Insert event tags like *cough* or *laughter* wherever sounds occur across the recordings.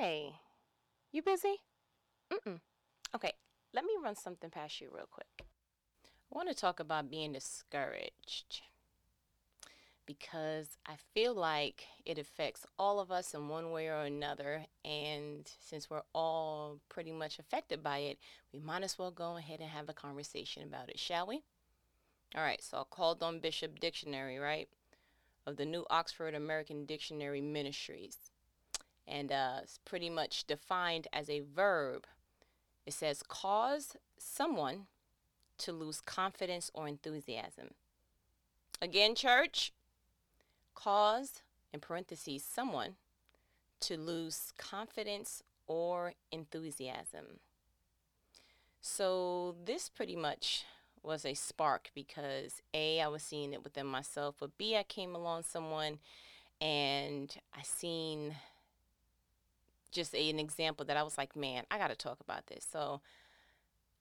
Hey, you busy? Mm-mm. Okay, let me run something past you real quick. I want to talk about being discouraged because I feel like it affects all of us in one way or another. And since we're all pretty much affected by it, we might as well go ahead and have a conversation about it, shall we? All right, so I called on Bishop Dictionary, right? Of the New Oxford American Dictionary Ministries. And uh, it's pretty much defined as a verb. It says, cause someone to lose confidence or enthusiasm. Again, church, cause, in parentheses, someone to lose confidence or enthusiasm. So, this pretty much was a spark because A, I was seeing it within myself, but B, I came along someone and I seen just a, an example that I was like, man, I got to talk about this. So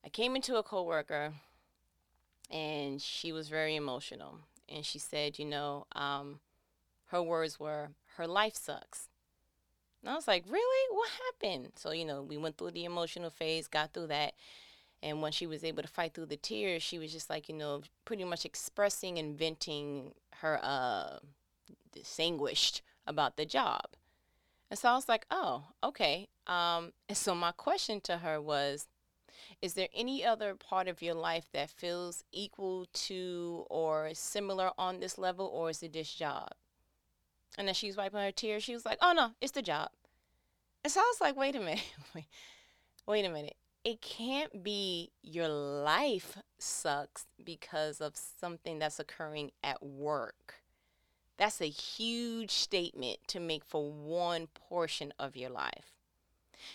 I came into a coworker and she was very emotional. And she said, you know, um, her words were, her life sucks. And I was like, really? What happened? So, you know, we went through the emotional phase, got through that. And when she was able to fight through the tears, she was just like, you know, pretty much expressing and venting her uh distinguished about the job. And so I was like, oh, okay. Um, and so my question to her was, is there any other part of your life that feels equal to or similar on this level, or is it this job? And then she was wiping her tears. She was like, oh, no, it's the job. And so I was like, wait a minute. *laughs* wait, wait a minute. It can't be your life sucks because of something that's occurring at work. That's a huge statement to make for one portion of your life.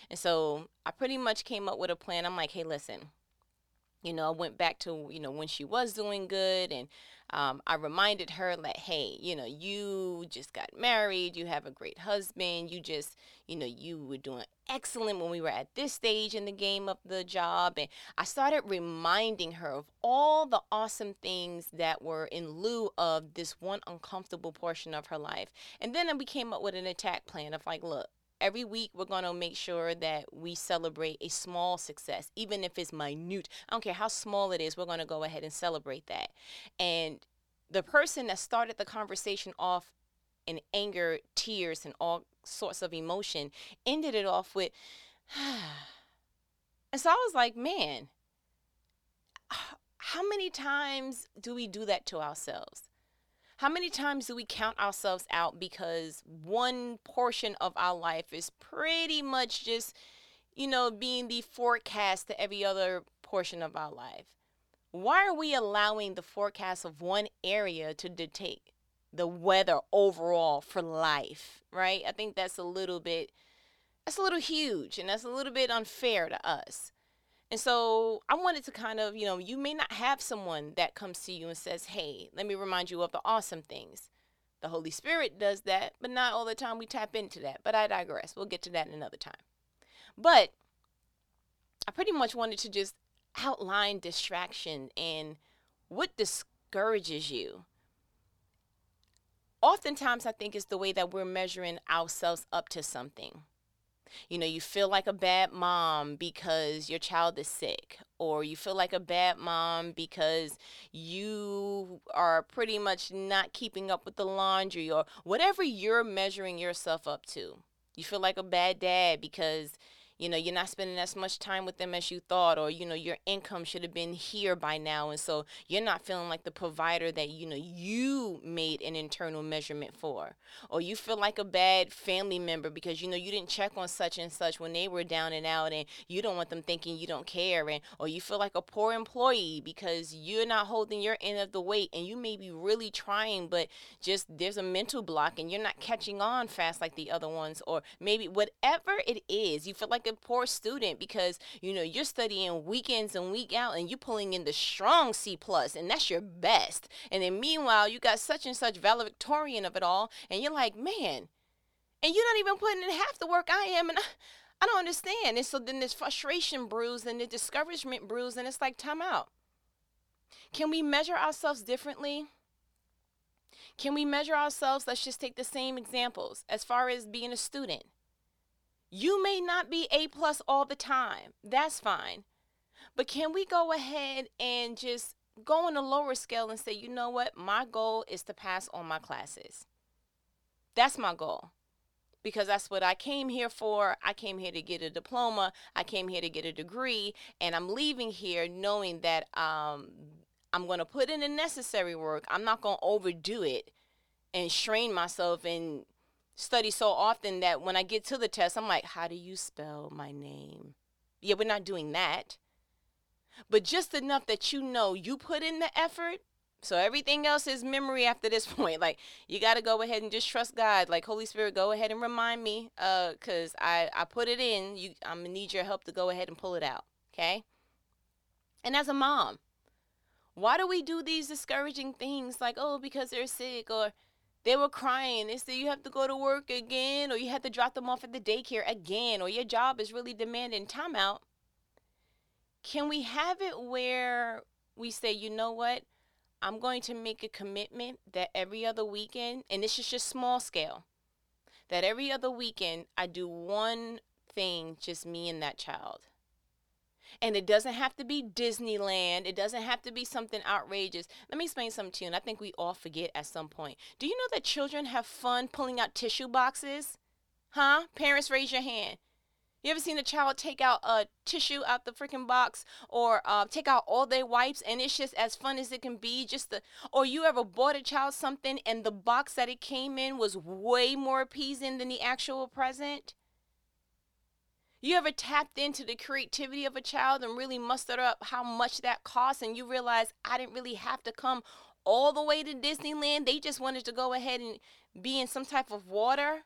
And so I pretty much came up with a plan. I'm like, hey, listen, you know, I went back to, you know, when she was doing good and um, I reminded her like, hey, you know, you just got married, you have a great husband, you just, you know, you were doing excellent when we were at this stage in the game of the job. And I started reminding her of all the awesome things that were in lieu of this one uncomfortable portion of her life. And then we came up with an attack plan of like, look, every week we're going to make sure that we celebrate a small success even if it's minute. I don't care how small it is we're going to go ahead and celebrate that. And the person that started the conversation off in anger tears and all sorts of emotion ended it off with *sighs* and so i was like man *sighs* how many times do we do that to ourselves how many times do we count ourselves out because one portion of our life is pretty much just, you know, being the forecast to every other portion of our life? Why are we allowing the forecast of one area to dictate the weather overall for life, right? I think that's a little bit that's a little huge and that's a little bit unfair to us. And so I wanted to kind of, you know, you may not have someone that comes to you and says, hey, let me remind you of the awesome things. The Holy Spirit does that, but not all the time we tap into that. But I digress. We'll get to that another time. But I pretty much wanted to just outline distraction and what discourages you. Oftentimes, I think it's the way that we're measuring ourselves up to something. You know, you feel like a bad mom because your child is sick, or you feel like a bad mom because you are pretty much not keeping up with the laundry, or whatever you're measuring yourself up to. You feel like a bad dad because you know you're not spending as much time with them as you thought or you know your income should have been here by now and so you're not feeling like the provider that you know you made an internal measurement for. Or you feel like a bad family member because you know you didn't check on such and such when they were down and out and you don't want them thinking you don't care and or you feel like a poor employee because you're not holding your end of the weight and you may be really trying but just there's a mental block and you're not catching on fast like the other ones or maybe whatever it is you feel like a poor student because you know you're studying weekends and week out and you're pulling in the strong C plus and that's your best. And then meanwhile you got such and such valedictorian of it all and you're like, man, and you're not even putting in half the work I am and I, I don't understand. And so then this frustration brews and the discouragement brews and it's like time out. Can we measure ourselves differently? Can we measure ourselves? Let's just take the same examples as far as being a student. You may not be A plus all the time. That's fine. But can we go ahead and just go on a lower scale and say, you know what? My goal is to pass all my classes. That's my goal. Because that's what I came here for. I came here to get a diploma. I came here to get a degree. And I'm leaving here knowing that um, I'm going to put in the necessary work. I'm not going to overdo it and strain myself and study so often that when I get to the test, I'm like, how do you spell my name? Yeah, we're not doing that. But just enough that you know you put in the effort. So everything else is memory after this *laughs* point. Like you got to go ahead and just trust God. Like Holy Spirit, go ahead and remind me, uh, cause I I put it in. You, I'm gonna need your help to go ahead and pull it out. Okay. And as a mom, why do we do these discouraging things like oh because they're sick or they were crying. They said you have to go to work again, or you have to drop them off at the daycare again, or your job is really demanding timeout. Can we have it where we say, you know what? I'm going to make a commitment that every other weekend, and this is just small scale, that every other weekend I do one thing, just me and that child. And it doesn't have to be Disneyland. It doesn't have to be something outrageous. Let me explain something to you, and I think we all forget at some point. Do you know that children have fun pulling out tissue boxes? Huh? Parents, raise your hand. You ever seen a child take out a tissue out the freaking box or uh, take out all their wipes and it's just as fun as it can be? Just the, or you ever bought a child something and the box that it came in was way more appeasing than the actual present? You ever tapped into the creativity of a child and really mustered up how much that costs and you realize I didn't really have to come all the way to Disneyland. They just wanted to go ahead and be in some type of water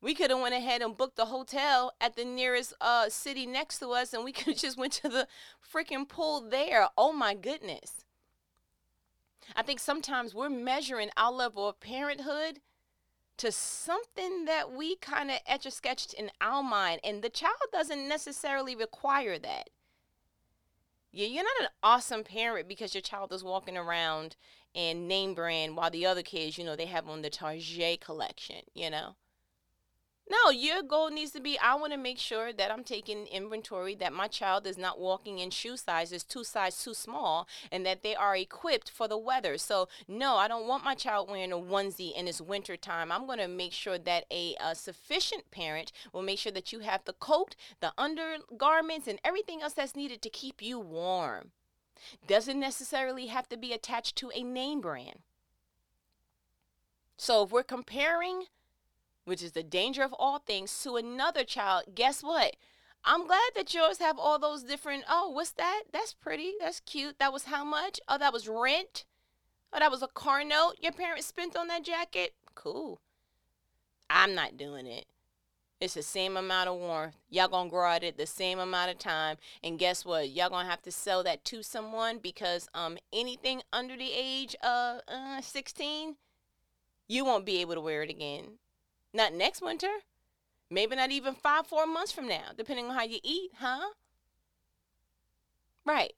we could have went ahead and booked a hotel at the nearest uh, city next to us and we *laughs* could have just went to the freaking pool there. Oh my goodness. I think sometimes we're measuring our level of parenthood to something that we kind of etch a sketched in our mind and the child doesn't necessarily require that you're not an awesome parent because your child is walking around in name brand while the other kids, you know, they have on the Target collection, you know. No, your goal needs to be I want to make sure that I'm taking inventory that my child is not walking in shoe sizes two sizes too small and that they are equipped for the weather. So, no, I don't want my child wearing a onesie in it's winter time. I'm going to make sure that a, a sufficient parent will make sure that you have the coat, the undergarments, and everything else that's needed to keep you warm. Doesn't necessarily have to be attached to a name brand. So, if we're comparing which is the danger of all things, to another child, guess what? I'm glad that yours have all those different. Oh, what's that? That's pretty. That's cute. That was how much? Oh, that was rent. Oh, that was a car note your parents spent on that jacket. Cool. I'm not doing it. It's the same amount of warmth. Y'all gonna grow at it the same amount of time. And guess what? Y'all gonna have to sell that to someone because um anything under the age of uh, 16, you won't be able to wear it again. Not next winter. Maybe not even five, four months from now, depending on how you eat, huh? Right.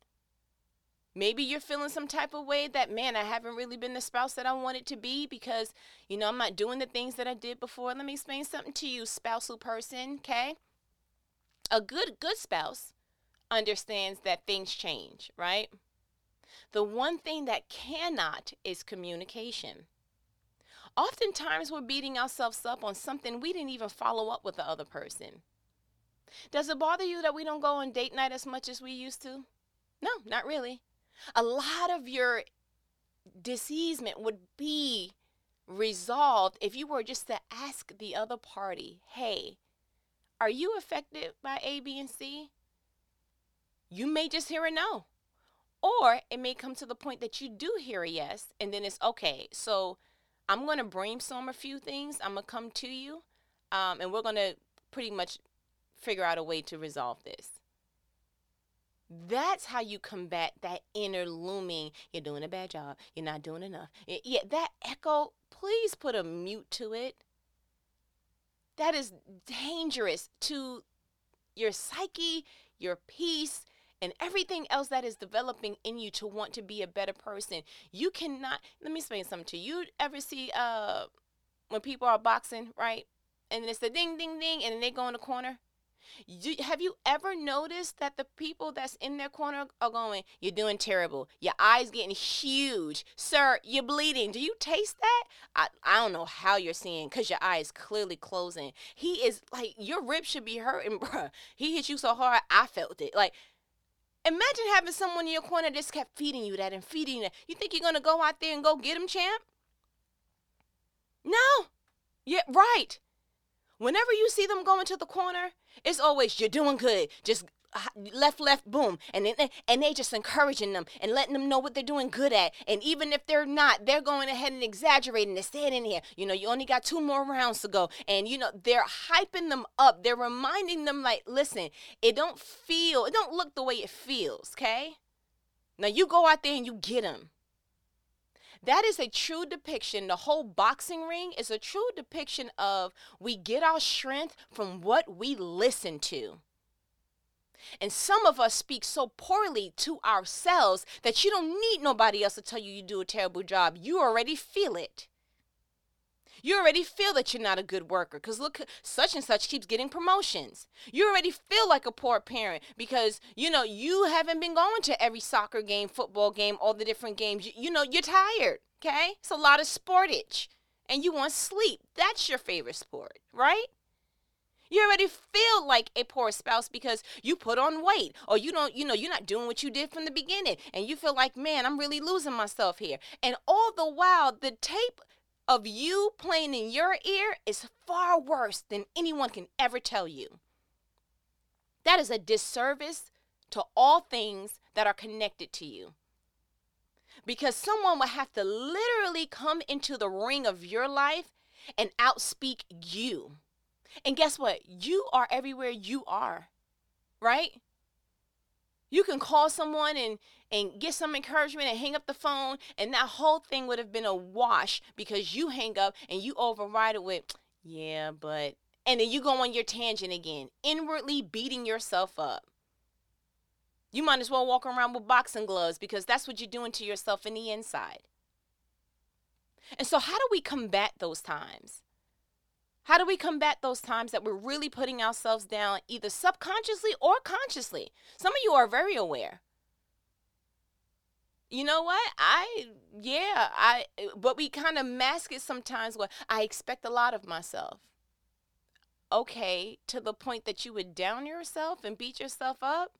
Maybe you're feeling some type of way that, man, I haven't really been the spouse that I wanted to be because, you know, I'm not doing the things that I did before. Let me explain something to you, spousal person, okay? A good, good spouse understands that things change, right? The one thing that cannot is communication. Oftentimes, we're beating ourselves up on something we didn't even follow up with the other person. Does it bother you that we don't go on date night as much as we used to? No, not really. A lot of your diseasement would be resolved if you were just to ask the other party, hey, are you affected by A, B, and C? You may just hear a no. Or it may come to the point that you do hear a yes, and then it's okay. So I'm going to brainstorm a few things. I'm going to come to you, um, and we're going to pretty much figure out a way to resolve this. That's how you combat that inner looming. You're doing a bad job. You're not doing enough. Yeah, that echo, please put a mute to it. That is dangerous to your psyche, your peace, and everything else that is developing in you to want to be a better person. You cannot let me explain something to you. You ever see uh when people are boxing, right? and it's the ding, ding, ding, and then they go in the corner. You, have you ever noticed that the people that's in their corner are going, You're doing terrible. Your eyes getting huge. Sir, you're bleeding. Do you taste that? I, I don't know how you're seeing because your eye is clearly closing. He is like, Your ribs should be hurting, *laughs* bruh. He hit you so hard, I felt it. Like, imagine having someone in your corner just kept feeding you that and feeding that. You think you're going to go out there and go get him, champ? No. Yeah, right. Whenever you see them going to the corner, it's always you're doing good. Just left, left, boom, and then and they just encouraging them and letting them know what they're doing good at. And even if they're not, they're going ahead and exaggerating. They're in here. You know, you only got two more rounds to go, and you know they're hyping them up. They're reminding them like, listen, it don't feel, it don't look the way it feels. Okay. Now you go out there and you get them. That is a true depiction. The whole boxing ring is a true depiction of we get our strength from what we listen to. And some of us speak so poorly to ourselves that you don't need nobody else to tell you you do a terrible job. You already feel it. You already feel that you're not a good worker because look, such and such keeps getting promotions. You already feel like a poor parent because, you know, you haven't been going to every soccer game, football game, all the different games. You, you know, you're tired, okay? It's a lot of sportage and you want sleep. That's your favorite sport, right? You already feel like a poor spouse because you put on weight or you don't, you know, you're not doing what you did from the beginning and you feel like, man, I'm really losing myself here. And all the while, the tape of you playing in your ear is far worse than anyone can ever tell you. That is a disservice to all things that are connected to you. Because someone will have to literally come into the ring of your life and outspeak you. And guess what? You are everywhere you are, right? You can call someone and and get some encouragement and hang up the phone and that whole thing would have been a wash because you hang up and you override it with yeah but and then you go on your tangent again inwardly beating yourself up you might as well walk around with boxing gloves because that's what you're doing to yourself in the inside and so how do we combat those times how do we combat those times that we're really putting ourselves down either subconsciously or consciously some of you are very aware you know what? I yeah, I but we kind of mask it sometimes where I expect a lot of myself. Okay, to the point that you would down yourself and beat yourself up?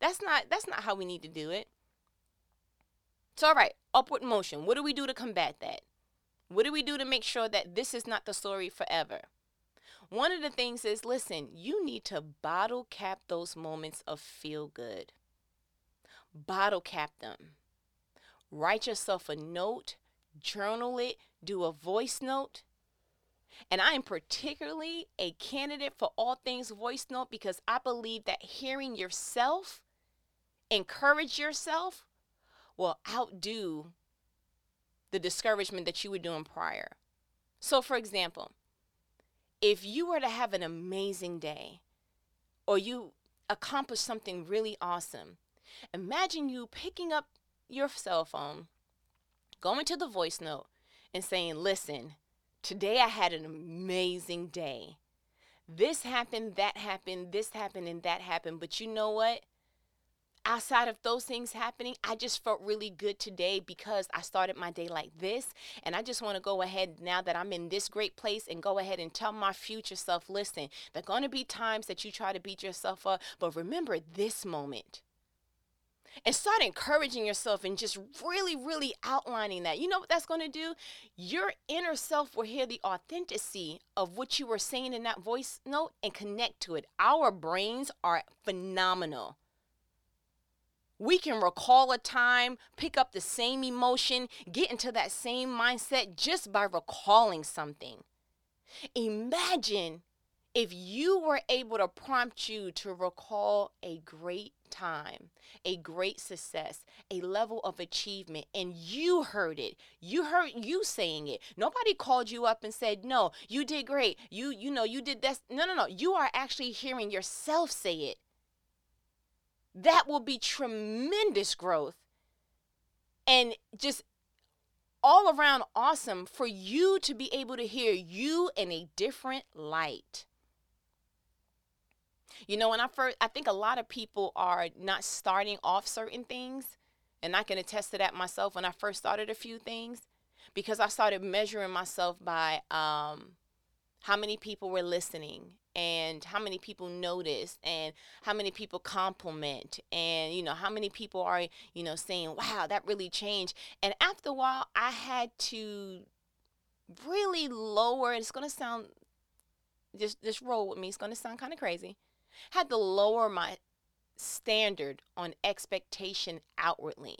That's not that's not how we need to do it. So all right, upward motion. What do we do to combat that? What do we do to make sure that this is not the story forever? One of the things is listen, you need to bottle cap those moments of feel good bottle cap them. Write yourself a note, journal it, do a voice note. And I am particularly a candidate for all things voice note because I believe that hearing yourself encourage yourself will outdo the discouragement that you were doing prior. So, for example, if you were to have an amazing day or you accomplish something really awesome, Imagine you picking up your cell phone, going to the voice note, and saying, Listen, today I had an amazing day. This happened, that happened, this happened, and that happened. But you know what? Outside of those things happening, I just felt really good today because I started my day like this. And I just want to go ahead now that I'm in this great place and go ahead and tell my future self listen, there are going to be times that you try to beat yourself up, but remember this moment and start encouraging yourself and just really, really outlining that. You know what that's going to do? Your inner self will hear the authenticity of what you were saying in that voice note and connect to it. Our brains are phenomenal. We can recall a time, pick up the same emotion, get into that same mindset just by recalling something. Imagine if you were able to prompt you to recall a great time, a great success, a level of achievement, and you heard it. You heard you saying it. Nobody called you up and said, "No, you did great. You you know, you did this." No, no, no. You are actually hearing yourself say it. That will be tremendous growth. And just all around awesome for you to be able to hear you in a different light. You know, when I first, I think a lot of people are not starting off certain things, and I can attest to that myself when I first started a few things because I started measuring myself by um, how many people were listening and how many people notice and how many people compliment and you know how many people are you know saying wow that really changed. And after a while i had to really lower it's going to sound just just roll with me it's going to sound kind of crazy had to lower my standard on expectation outwardly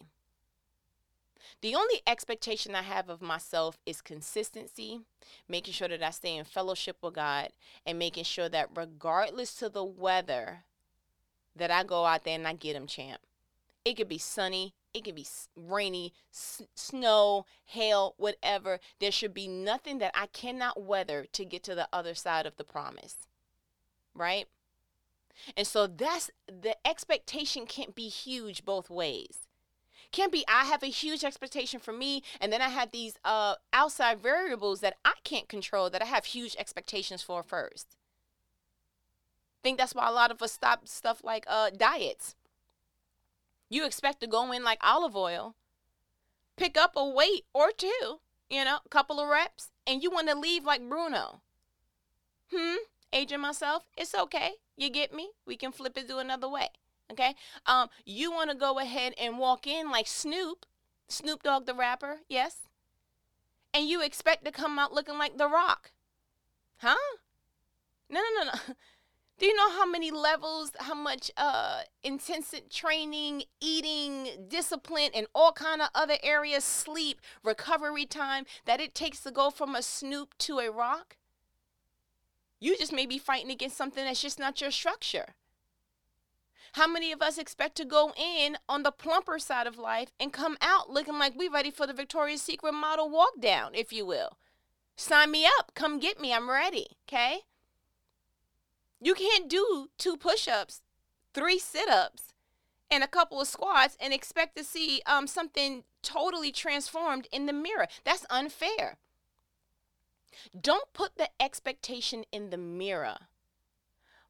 the only expectation I have of myself is consistency, making sure that I stay in fellowship with God, and making sure that regardless to the weather, that I go out there and I get him, champ. It could be sunny, it could be rainy, s- snow, hail, whatever. There should be nothing that I cannot weather to get to the other side of the promise. Right? And so that's the expectation can't be huge both ways. Can't be I have a huge expectation for me and then I have these uh outside variables that I can't control that I have huge expectations for first. Think that's why a lot of us stop stuff like uh diets. You expect to go in like Olive Oyl, pick up a weight or two, you know, a couple of reps, and you want to leave like Bruno. Hmm, aging myself, it's okay. You get me? We can flip it to another way. Okay. Um, you want to go ahead and walk in like Snoop, Snoop Dogg the rapper, yes, and you expect to come out looking like The Rock, huh? No, no, no, no. *laughs* Do you know how many levels, how much uh intensive training, eating, discipline, and all kind of other areas, sleep, recovery time that it takes to go from a Snoop to a Rock? You just may be fighting against something that's just not your structure. How many of us expect to go in on the plumper side of life and come out looking like we're ready for the Victoria's Secret model walk down, if you will? Sign me up. Come get me. I'm ready. Okay? You can't do two push ups, three sit ups, and a couple of squats and expect to see um, something totally transformed in the mirror. That's unfair. Don't put the expectation in the mirror.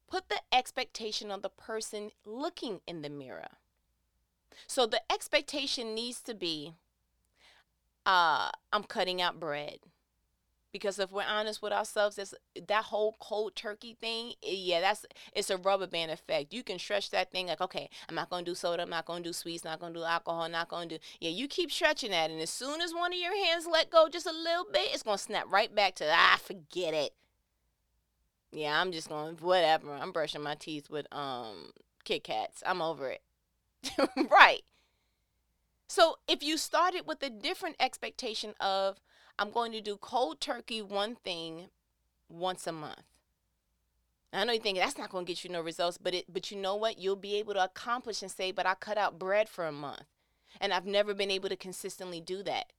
Put the expectation on the person looking in the mirror. So the expectation needs to be uh, I'm cutting out bread. Because if we're honest with ourselves, it's, that whole cold turkey thing, eh, yeah, that's it's a rubber band effect. You can stretch that thing like, okay, I'm not gonna do soda, I'm not gonna do sweets, not gonna do alcohol, not gonna do yeah. You keep stretching that, and as soon as one of your hands let go just a little bit, it's gonna snap right back to ah, forget it. Yeah, I'm just going whatever. I'm brushing my teeth with um Kit Kats. I'm over it. *laughs* right. So if you started with a different expectation of I'm going to do cold turkey one thing once a month. I know you think that's not going to get you no results, but it but you know what? You'll be able to accomplish and say, "But I cut out bread for a month." And I've never been able to consistently do that.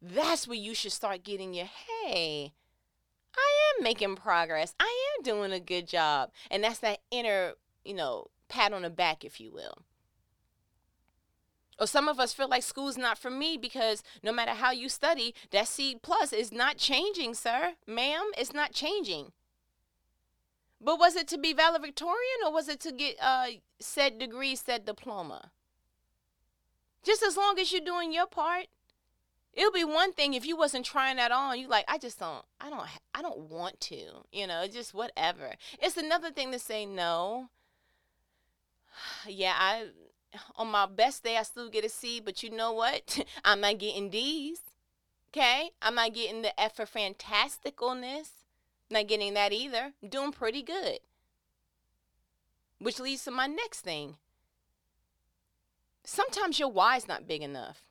That's where you should start getting your, "Hey, I am making progress. I am doing a good job." And that's that inner, you know, pat on the back if you will. Or some of us feel like school's not for me because no matter how you study, that C plus is not changing, sir. Ma'am, it's not changing. But was it to be valedictorian or was it to get uh said degree, said diploma? Just as long as you're doing your part. It'll be one thing if you wasn't trying that on. You like, I just don't, I don't, I don't want to. You know, just whatever. It's another thing to say no. *sighs* Yeah, I on my best day, I still get a C, but you know what? *laughs* I'm not getting D's. Okay? I'm not getting the F for fantasticalness. Not getting that either. I'm doing pretty good. Which leads to my next thing. Sometimes your why is not big enough.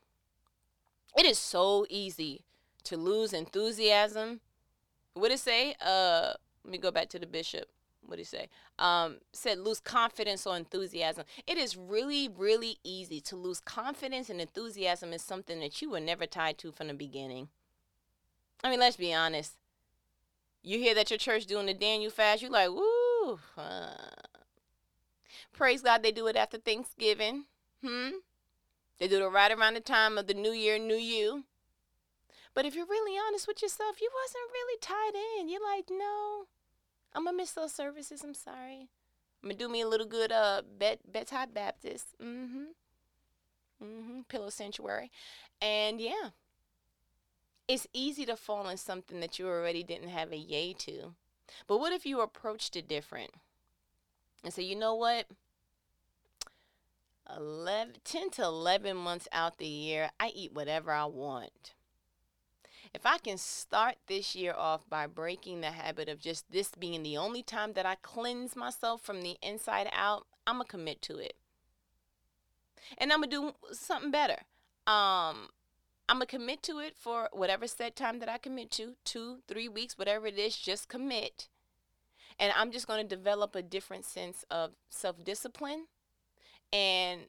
It is so easy to lose enthusiasm. What did it say? Uh, let me go back to the bishop what did he say? Um, said lose confidence or enthusiasm. It is really, really easy to lose confidence and enthusiasm is something that you were never tied to from the beginning. I mean, let's be honest. You hear that your church doing the Daniel fast, you're like, woo. Uh. Praise God, they do it after Thanksgiving. Hmm. They do it right around the time of the New Year, New You. But if you're really honest with yourself, you wasn't really tied in. You're like, no, I'm gonna miss those services. I'm sorry. I'm gonna do me a little good uh bed bedside Baptist. Mm-hmm. Mm-hmm. Pillow sanctuary. And yeah. It's easy to fall in something that you already didn't have a yay to. But what if you approached it different? And say, you know what? 11, 10 to 11 months out the year, I eat whatever I want. If I can start this year off by breaking the habit of just this being the only time that I cleanse myself from the inside out, I'm going to commit to it. And I'm going to do something better. Um, I'm going to commit to it for whatever set time that I commit to two, three weeks, whatever it is, just commit. And I'm just going to develop a different sense of self discipline and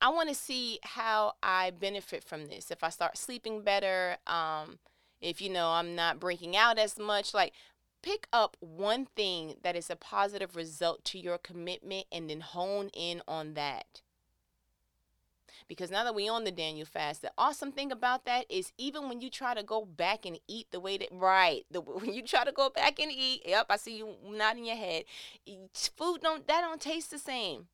I want to see how I benefit from this. If I start sleeping better, um, if you know I'm not breaking out as much, like pick up one thing that is a positive result to your commitment and then hone in on that. Because now that we on the Daniel fast, the awesome thing about that is even when you try to go back and eat the way that right, the *laughs* when you try to go back and eat, yep, I see you nodding your head. Food don't that don't taste the same.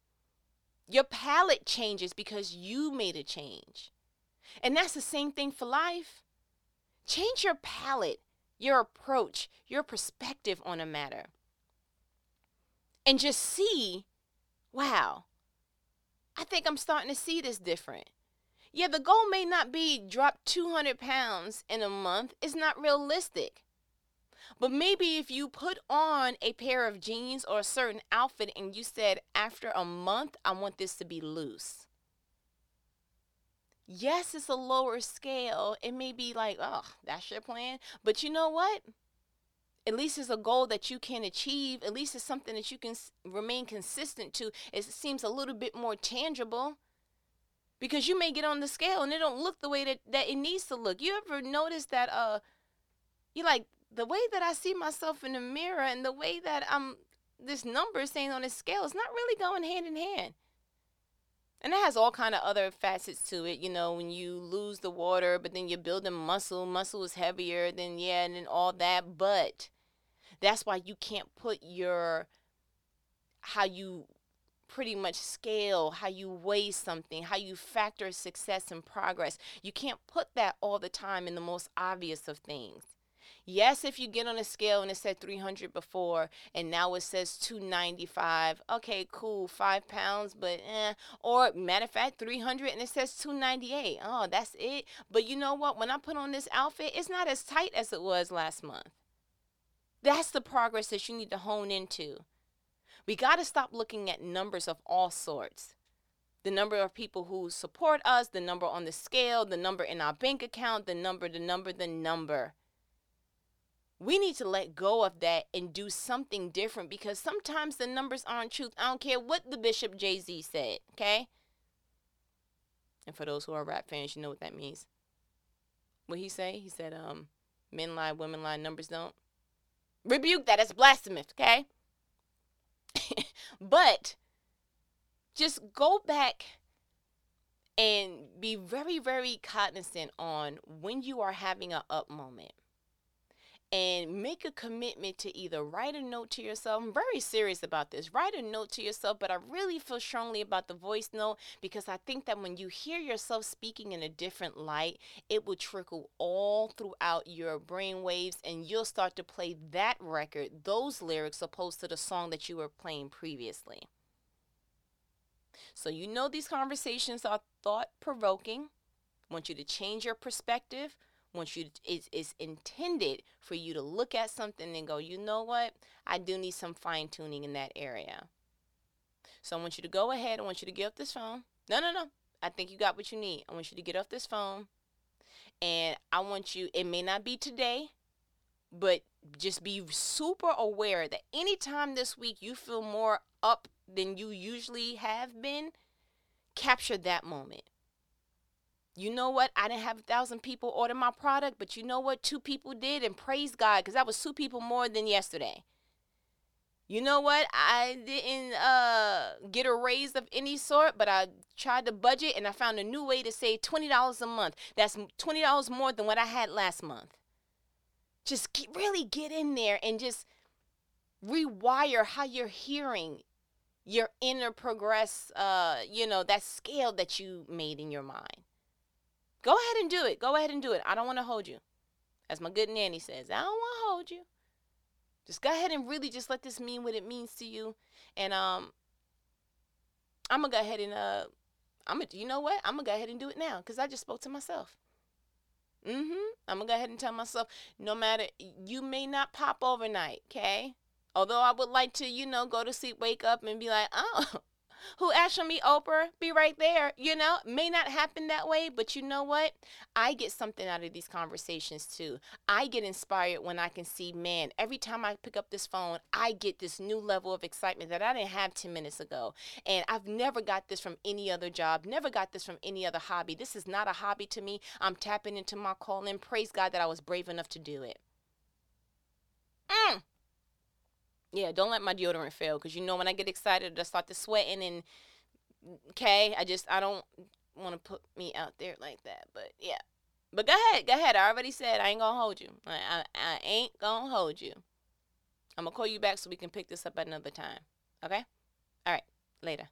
Your palate changes because you made a change. And that's the same thing for life. Change your palate, your approach, your perspective on a matter. And just see, wow, I think I'm starting to see this different. Yeah, the goal may not be drop 200 pounds in a month, it's not realistic. But maybe if you put on a pair of jeans or a certain outfit and you said, after a month, I want this to be loose. Yes, it's a lower scale. It may be like, oh, that's your plan. But you know what? At least it's a goal that you can achieve. At least it's something that you can remain consistent to. It seems a little bit more tangible because you may get on the scale and it don't look the way that, that it needs to look. You ever notice that uh you like the way that I see myself in the mirror and the way that I'm this number saying on the scale is not really going hand in hand. And it has all kind of other facets to it, you know, when you lose the water, but then you're building muscle, muscle is heavier than yeah, and then all that. But that's why you can't put your how you pretty much scale how you weigh something, how you factor success and progress. You can't put that all the time in the most obvious of things. Yes, if you get on a scale and it said 300 before and now it says 295, okay, cool, five pounds, but eh. Or matter of fact, 300 and it says 298. Oh, that's it. But you know what? When I put on this outfit, it's not as tight as it was last month. That's the progress that you need to hone into. We got to stop looking at numbers of all sorts the number of people who support us, the number on the scale, the number in our bank account, the number, the number, the number we need to let go of that and do something different because sometimes the numbers aren't truth. I don't care what the Bishop Jay Z said, okay? And for those who are rap fans, you know what that means. What he say? He said, um, men lie, women lie, numbers don't. Rebuke that. It's blasphemous, okay? *laughs* but just go back and be very, very cognizant on when you are having an up moment and make a commitment to either write a note to yourself. I'm very serious about this. Write a note to yourself, but I really feel strongly about the voice note because I think that when you hear yourself speaking in a different light, it will trickle all throughout your brain waves and you'll start to play that record, those lyrics, opposed to the song that you were playing previously. So, you know, these conversations are thought provoking. Want you to change your perspective wants you to, is intended for you to look at something and go, you know what? I do need some fine tuning in that area. So I want you to go ahead. I want you to get off this phone. No, no, no. I think you got what you need. I want you to get off this phone. And I want you, it may not be today, but just be super aware that anytime this week you feel more up than you usually have been, capture that moment you know what? I didn't have a thousand people order my product, but you know what? Two people did, and praise God, because that was two people more than yesterday. you know what? I didn't uh, get a raise of any sort, but I tried to budget and I found a new way to save $20 a month. That's $20 more than what I had last month. Just get, really get in there and just rewire how you're hearing your inner progress, uh, you know, that scale that you made in your mind. Go ahead and do it. Go ahead and do it. I don't want to hold you. As my good nanny says, I don't want to hold you. Just go ahead and really just let this mean what it means to you. And um I'm gonna go ahead and uh I'm gonna you know what? I'm gonna go ahead and do it now because I just spoke to myself. Mm-hmm. I'm gonna go ahead and tell myself, no matter you may not pop overnight, okay? Although I would like to, you know, go to sleep, wake up, and be like, oh, who asked for me, Oprah? Be right there. You know, may not happen that way, but you know what? I get something out of these conversations too. I get inspired when I can see, man, every time I pick up this phone, I get this new level of excitement that I didn't have 10 minutes ago. And I've never got this from any other job, never got this from any other hobby. This is not a hobby to me. I'm tapping into my calling. Praise God that I was brave enough to do it. Mm. Yeah, don't let my deodorant fail because you know when I get excited, I start to sweating and okay, I just I don't want to put me out there like that. But yeah, but go ahead, go ahead. I already said I ain't gonna hold you. I I, I ain't gonna hold you. I'm gonna call you back so we can pick this up another time. Okay? All right. Later.